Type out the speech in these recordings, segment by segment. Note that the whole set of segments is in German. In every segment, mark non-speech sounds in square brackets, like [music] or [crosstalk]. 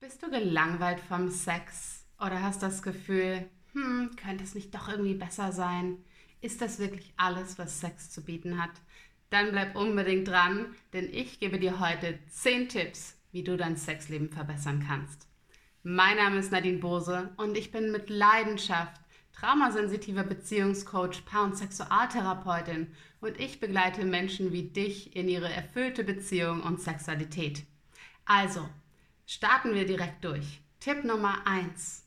Bist du gelangweilt vom Sex oder hast das Gefühl, hm, könnte es nicht doch irgendwie besser sein? Ist das wirklich alles, was Sex zu bieten hat? Dann bleib unbedingt dran, denn ich gebe dir heute 10 Tipps, wie du dein Sexleben verbessern kannst. Mein Name ist Nadine Bose und ich bin mit Leidenschaft traumasensitiver Beziehungscoach, Paar- und Sexualtherapeutin und ich begleite Menschen wie dich in ihre erfüllte Beziehung und Sexualität. Also, Starten wir direkt durch. Tipp Nummer 1.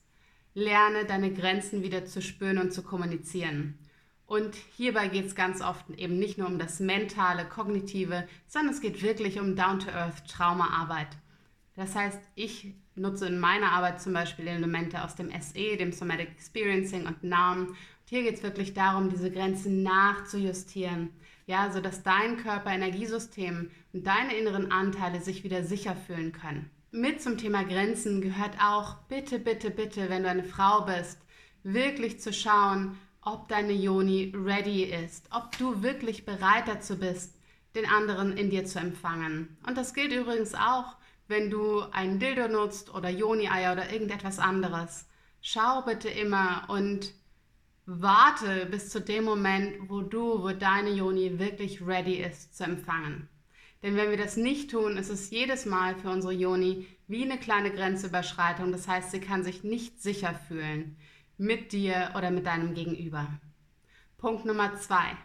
Lerne deine Grenzen wieder zu spüren und zu kommunizieren. Und hierbei geht es ganz oft eben nicht nur um das mentale, kognitive, sondern es geht wirklich um Down-to-Earth Traumaarbeit. Das heißt, ich nutze in meiner Arbeit zum Beispiel Elemente aus dem SE, dem Somatic Experiencing und NAM. Und hier geht es wirklich darum, diese Grenzen nachzujustieren, ja, sodass dein Körper-Energiesystem und deine inneren Anteile sich wieder sicher fühlen können mit zum Thema Grenzen gehört auch, bitte, bitte, bitte, wenn du eine Frau bist, wirklich zu schauen, ob deine Joni ready ist, ob du wirklich bereit dazu bist, den anderen in dir zu empfangen. Und das gilt übrigens auch, wenn du einen Dildo nutzt oder Joni-Eier oder irgendetwas anderes. Schau bitte immer und warte bis zu dem Moment, wo du, wo deine Joni wirklich ready ist zu empfangen. Denn wenn wir das nicht tun, ist es jedes Mal für unsere Joni wie eine kleine Grenzüberschreitung. Das heißt, sie kann sich nicht sicher fühlen mit dir oder mit deinem Gegenüber. Punkt Nummer zwei.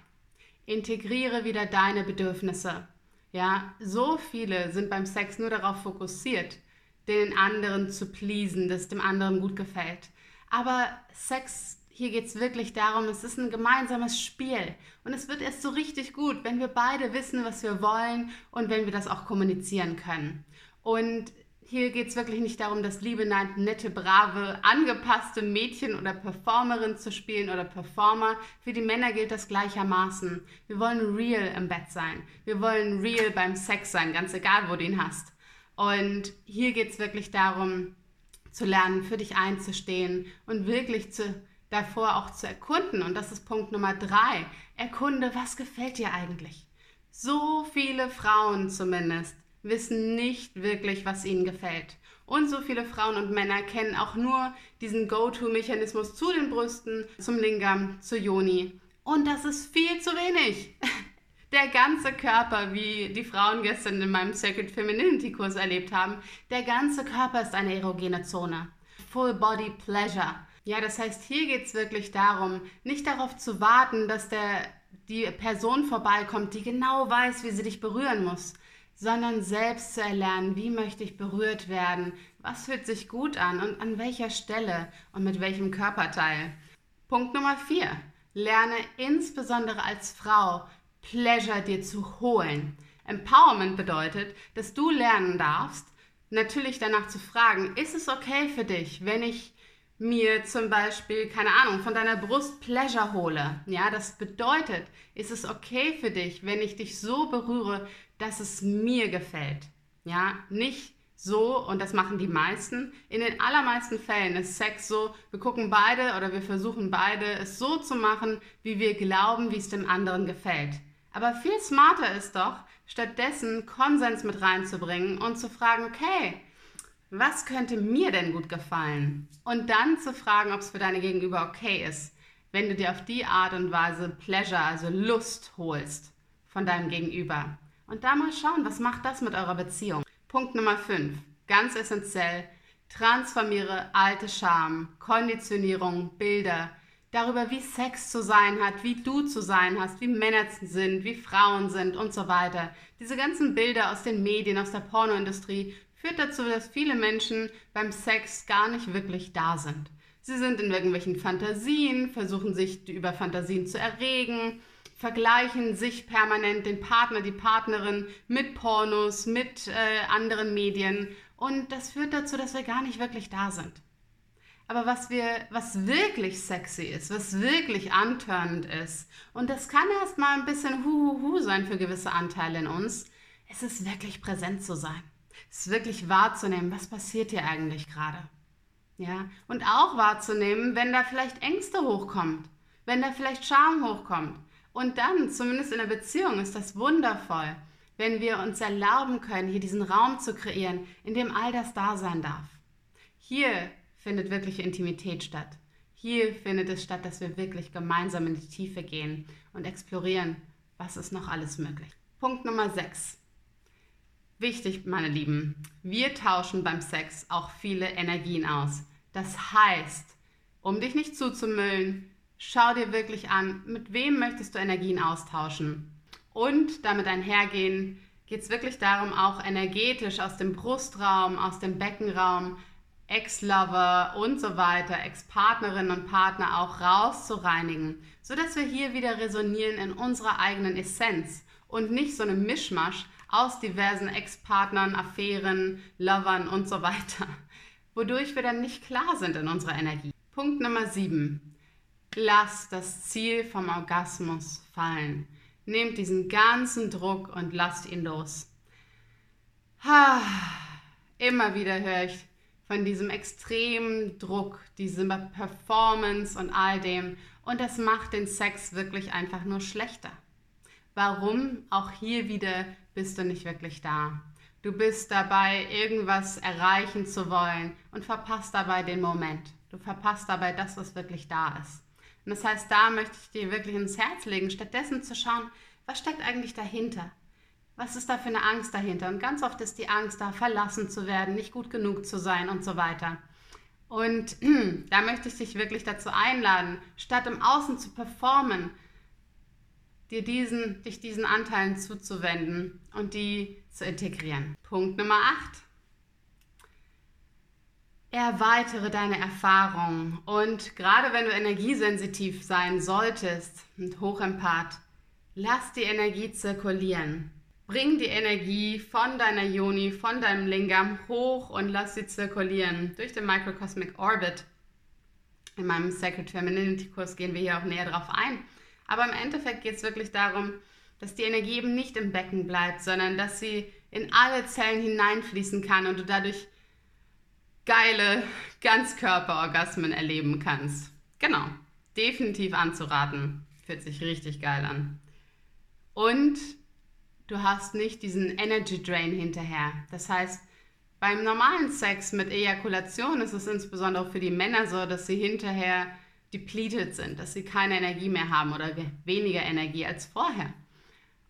Integriere wieder deine Bedürfnisse. Ja, so viele sind beim Sex nur darauf fokussiert, den anderen zu pleasen, dass dem anderen gut gefällt. Aber Sex hier geht es wirklich darum, es ist ein gemeinsames Spiel. Und es wird erst so richtig gut, wenn wir beide wissen, was wir wollen und wenn wir das auch kommunizieren können. Und hier geht es wirklich nicht darum, das liebe, nette, brave, angepasste Mädchen oder Performerin zu spielen oder Performer. Für die Männer gilt das gleichermaßen. Wir wollen real im Bett sein. Wir wollen real beim Sex sein, ganz egal, wo du ihn hast. Und hier geht es wirklich darum, zu lernen, für dich einzustehen und wirklich zu davor auch zu erkunden. Und das ist Punkt Nummer drei. Erkunde, was gefällt dir eigentlich? So viele Frauen zumindest wissen nicht wirklich, was ihnen gefällt. Und so viele Frauen und Männer kennen auch nur diesen Go-To-Mechanismus zu den Brüsten, zum Lingam, zur Yoni. Und das ist viel zu wenig. [laughs] Der ganze Körper, wie die Frauen gestern in meinem Sacred Femininity Kurs erlebt haben, der ganze Körper ist eine erogene Zone. Full Body Pleasure. Ja, das heißt, hier geht es wirklich darum, nicht darauf zu warten, dass der, die Person vorbeikommt, die genau weiß, wie sie dich berühren muss, sondern selbst zu erlernen, wie möchte ich berührt werden, was fühlt sich gut an und an welcher Stelle und mit welchem Körperteil. Punkt Nummer 4. Lerne insbesondere als Frau Pleasure dir zu holen. Empowerment bedeutet, dass du lernen darfst, natürlich danach zu fragen, ist es okay für dich, wenn ich mir zum Beispiel, keine Ahnung, von deiner Brust Pleasure hole. Ja, das bedeutet, ist es okay für dich, wenn ich dich so berühre, dass es mir gefällt. Ja, nicht so, und das machen die meisten. In den allermeisten Fällen ist Sex so, wir gucken beide oder wir versuchen beide, es so zu machen, wie wir glauben, wie es dem anderen gefällt. Aber viel smarter ist doch, stattdessen Konsens mit reinzubringen und zu fragen, okay, was könnte mir denn gut gefallen? Und dann zu fragen, ob es für deine Gegenüber okay ist, wenn du dir auf die Art und Weise Pleasure, also Lust holst von deinem Gegenüber. Und da mal schauen, was macht das mit eurer Beziehung? Punkt Nummer 5, ganz essentiell, transformiere alte Scham, Konditionierung, Bilder, darüber, wie Sex zu sein hat, wie du zu sein hast, wie Männer sind, wie Frauen sind und so weiter. Diese ganzen Bilder aus den Medien, aus der Pornoindustrie führt dazu, dass viele Menschen beim Sex gar nicht wirklich da sind. Sie sind in irgendwelchen Fantasien, versuchen sich über Fantasien zu erregen, vergleichen sich permanent den Partner, die Partnerin mit Pornos, mit äh, anderen Medien und das führt dazu, dass wir gar nicht wirklich da sind. Aber was wir, was wirklich sexy ist, was wirklich antörnend ist, und das kann erstmal ein bisschen huhuhu sein für gewisse Anteile in uns, es ist wirklich präsent zu sein es wirklich wahrzunehmen, was passiert hier eigentlich gerade. Ja, und auch wahrzunehmen, wenn da vielleicht Ängste hochkommt, wenn da vielleicht Scham hochkommt. Und dann, zumindest in der Beziehung, ist das wundervoll, wenn wir uns erlauben können, hier diesen Raum zu kreieren, in dem all das da sein darf. Hier findet wirkliche Intimität statt. Hier findet es statt, dass wir wirklich gemeinsam in die Tiefe gehen und explorieren, was ist noch alles möglich. Punkt Nummer 6. Wichtig, meine Lieben, wir tauschen beim Sex auch viele Energien aus. Das heißt, um dich nicht zuzumüllen, schau dir wirklich an, mit wem möchtest du Energien austauschen. Und damit einhergehen, geht es wirklich darum, auch energetisch aus dem Brustraum, aus dem Beckenraum, Ex-Lover und so weiter, Ex-Partnerinnen und Partner auch rauszureinigen, sodass wir hier wieder resonieren in unserer eigenen Essenz und nicht so eine Mischmasch aus diversen Ex-Partnern, Affären, Lovern und so weiter, wodurch wir dann nicht klar sind in unserer Energie. Punkt Nummer 7. Lass das Ziel vom Orgasmus fallen. Nehmt diesen ganzen Druck und lasst ihn los. Ha, immer wieder höre ich von diesem extremen Druck, dieser Performance und all dem. Und das macht den Sex wirklich einfach nur schlechter. Warum? Auch hier wieder bist du nicht wirklich da. Du bist dabei, irgendwas erreichen zu wollen und verpasst dabei den Moment. Du verpasst dabei das, was wirklich da ist. Und das heißt, da möchte ich dir wirklich ins Herz legen, stattdessen zu schauen, was steckt eigentlich dahinter? Was ist da für eine Angst dahinter? Und ganz oft ist die Angst da, verlassen zu werden, nicht gut genug zu sein und so weiter. Und [clears throat] da möchte ich dich wirklich dazu einladen, statt im Außen zu performen, dir diesen, dich diesen Anteilen zuzuwenden und die zu integrieren. Punkt Nummer 8. Erweitere deine Erfahrungen und gerade wenn du energiesensitiv sein solltest und Hochempath, lass die Energie zirkulieren. Bring die Energie von deiner Yoni, von deinem Lingam hoch und lass sie zirkulieren durch den Microcosmic Orbit. In meinem Sacred Femininity Kurs gehen wir hier auch näher drauf ein. Aber im Endeffekt geht es wirklich darum, dass die Energie eben nicht im Becken bleibt, sondern dass sie in alle Zellen hineinfließen kann und du dadurch geile Ganzkörperorgasmen erleben kannst. Genau, definitiv anzuraten. Fühlt sich richtig geil an. Und du hast nicht diesen Energy Drain hinterher. Das heißt, beim normalen Sex mit Ejakulation ist es insbesondere für die Männer so, dass sie hinterher depleted sind, dass sie keine Energie mehr haben oder weniger Energie als vorher.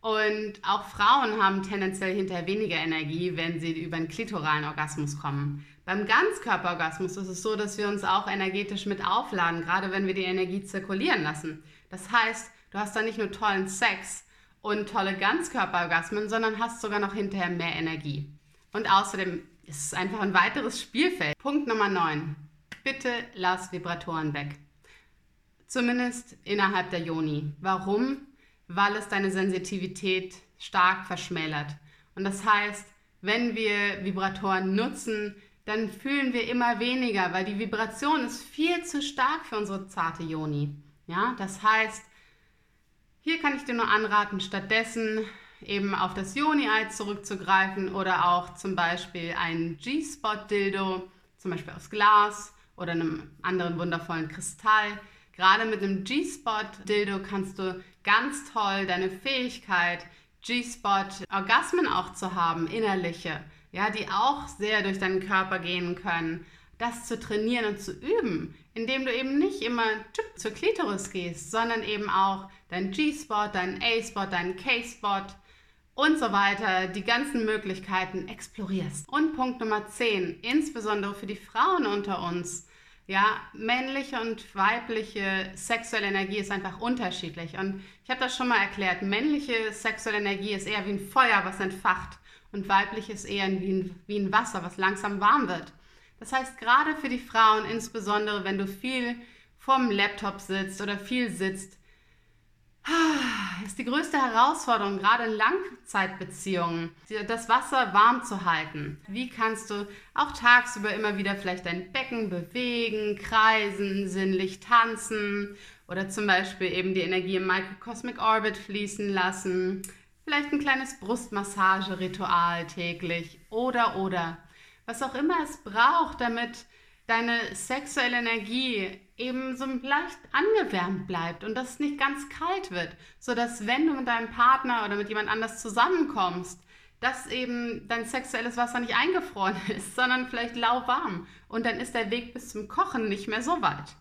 Und auch Frauen haben tendenziell hinterher weniger Energie, wenn sie über einen klitoralen Orgasmus kommen. Beim Ganzkörperorgasmus ist es so, dass wir uns auch energetisch mit aufladen, gerade wenn wir die Energie zirkulieren lassen. Das heißt, du hast da nicht nur tollen Sex und tolle Ganzkörperorgasmen, sondern hast sogar noch hinterher mehr Energie. Und außerdem ist es einfach ein weiteres Spielfeld. Punkt Nummer 9. Bitte lass Vibratoren weg. Zumindest innerhalb der Joni. Warum? Weil es deine Sensitivität stark verschmälert. Und das heißt, wenn wir Vibratoren nutzen, dann fühlen wir immer weniger, weil die Vibration ist viel zu stark für unsere zarte Joni. Ja, das heißt, hier kann ich dir nur anraten, stattdessen eben auf das Joni-Ei zurückzugreifen oder auch zum Beispiel ein G-Spot-Dildo, zum Beispiel aus Glas oder einem anderen wundervollen Kristall Gerade mit dem G-Spot-Dildo kannst du ganz toll deine Fähigkeit, G-Spot-Orgasmen auch zu haben, innerliche, ja, die auch sehr durch deinen Körper gehen können, das zu trainieren und zu üben, indem du eben nicht immer zur Klitoris gehst, sondern eben auch dein G-Spot, deinen A-Spot, deinen K-Spot und so weiter, die ganzen Möglichkeiten explorierst. Und Punkt Nummer 10, insbesondere für die Frauen unter uns, ja, männliche und weibliche sexuelle Energie ist einfach unterschiedlich. Und ich habe das schon mal erklärt. Männliche sexuelle Energie ist eher wie ein Feuer, was entfacht. Und weiblich ist eher wie ein, wie ein Wasser, was langsam warm wird. Das heißt, gerade für die Frauen, insbesondere wenn du viel vorm Laptop sitzt oder viel sitzt, ist die größte Herausforderung, gerade in Langzeitbeziehungen, das Wasser warm zu halten. Wie kannst du auch tagsüber immer wieder vielleicht dein Becken bewegen, kreisen, sinnlich tanzen oder zum Beispiel eben die Energie im Microcosmic Orbit fließen lassen, vielleicht ein kleines Brustmassageritual täglich oder oder was auch immer es braucht, damit deine sexuelle Energie eben so leicht angewärmt bleibt und dass es nicht ganz kalt wird, sodass wenn du mit deinem Partner oder mit jemand anders zusammenkommst, dass eben dein sexuelles Wasser nicht eingefroren [laughs] ist, sondern vielleicht lauwarm. Und dann ist der Weg bis zum Kochen nicht mehr so weit.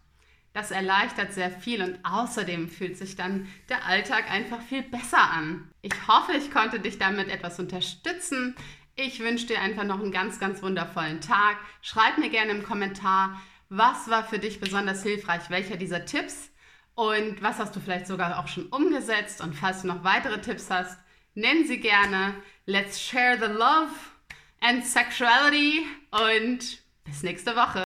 Das erleichtert sehr viel und außerdem fühlt sich dann der Alltag einfach viel besser an. Ich hoffe, ich konnte dich damit etwas unterstützen. Ich wünsche dir einfach noch einen ganz, ganz wundervollen Tag. Schreib mir gerne im Kommentar, was war für dich besonders hilfreich, welcher dieser Tipps und was hast du vielleicht sogar auch schon umgesetzt. Und falls du noch weitere Tipps hast, nenn sie gerne. Let's share the love and sexuality und bis nächste Woche.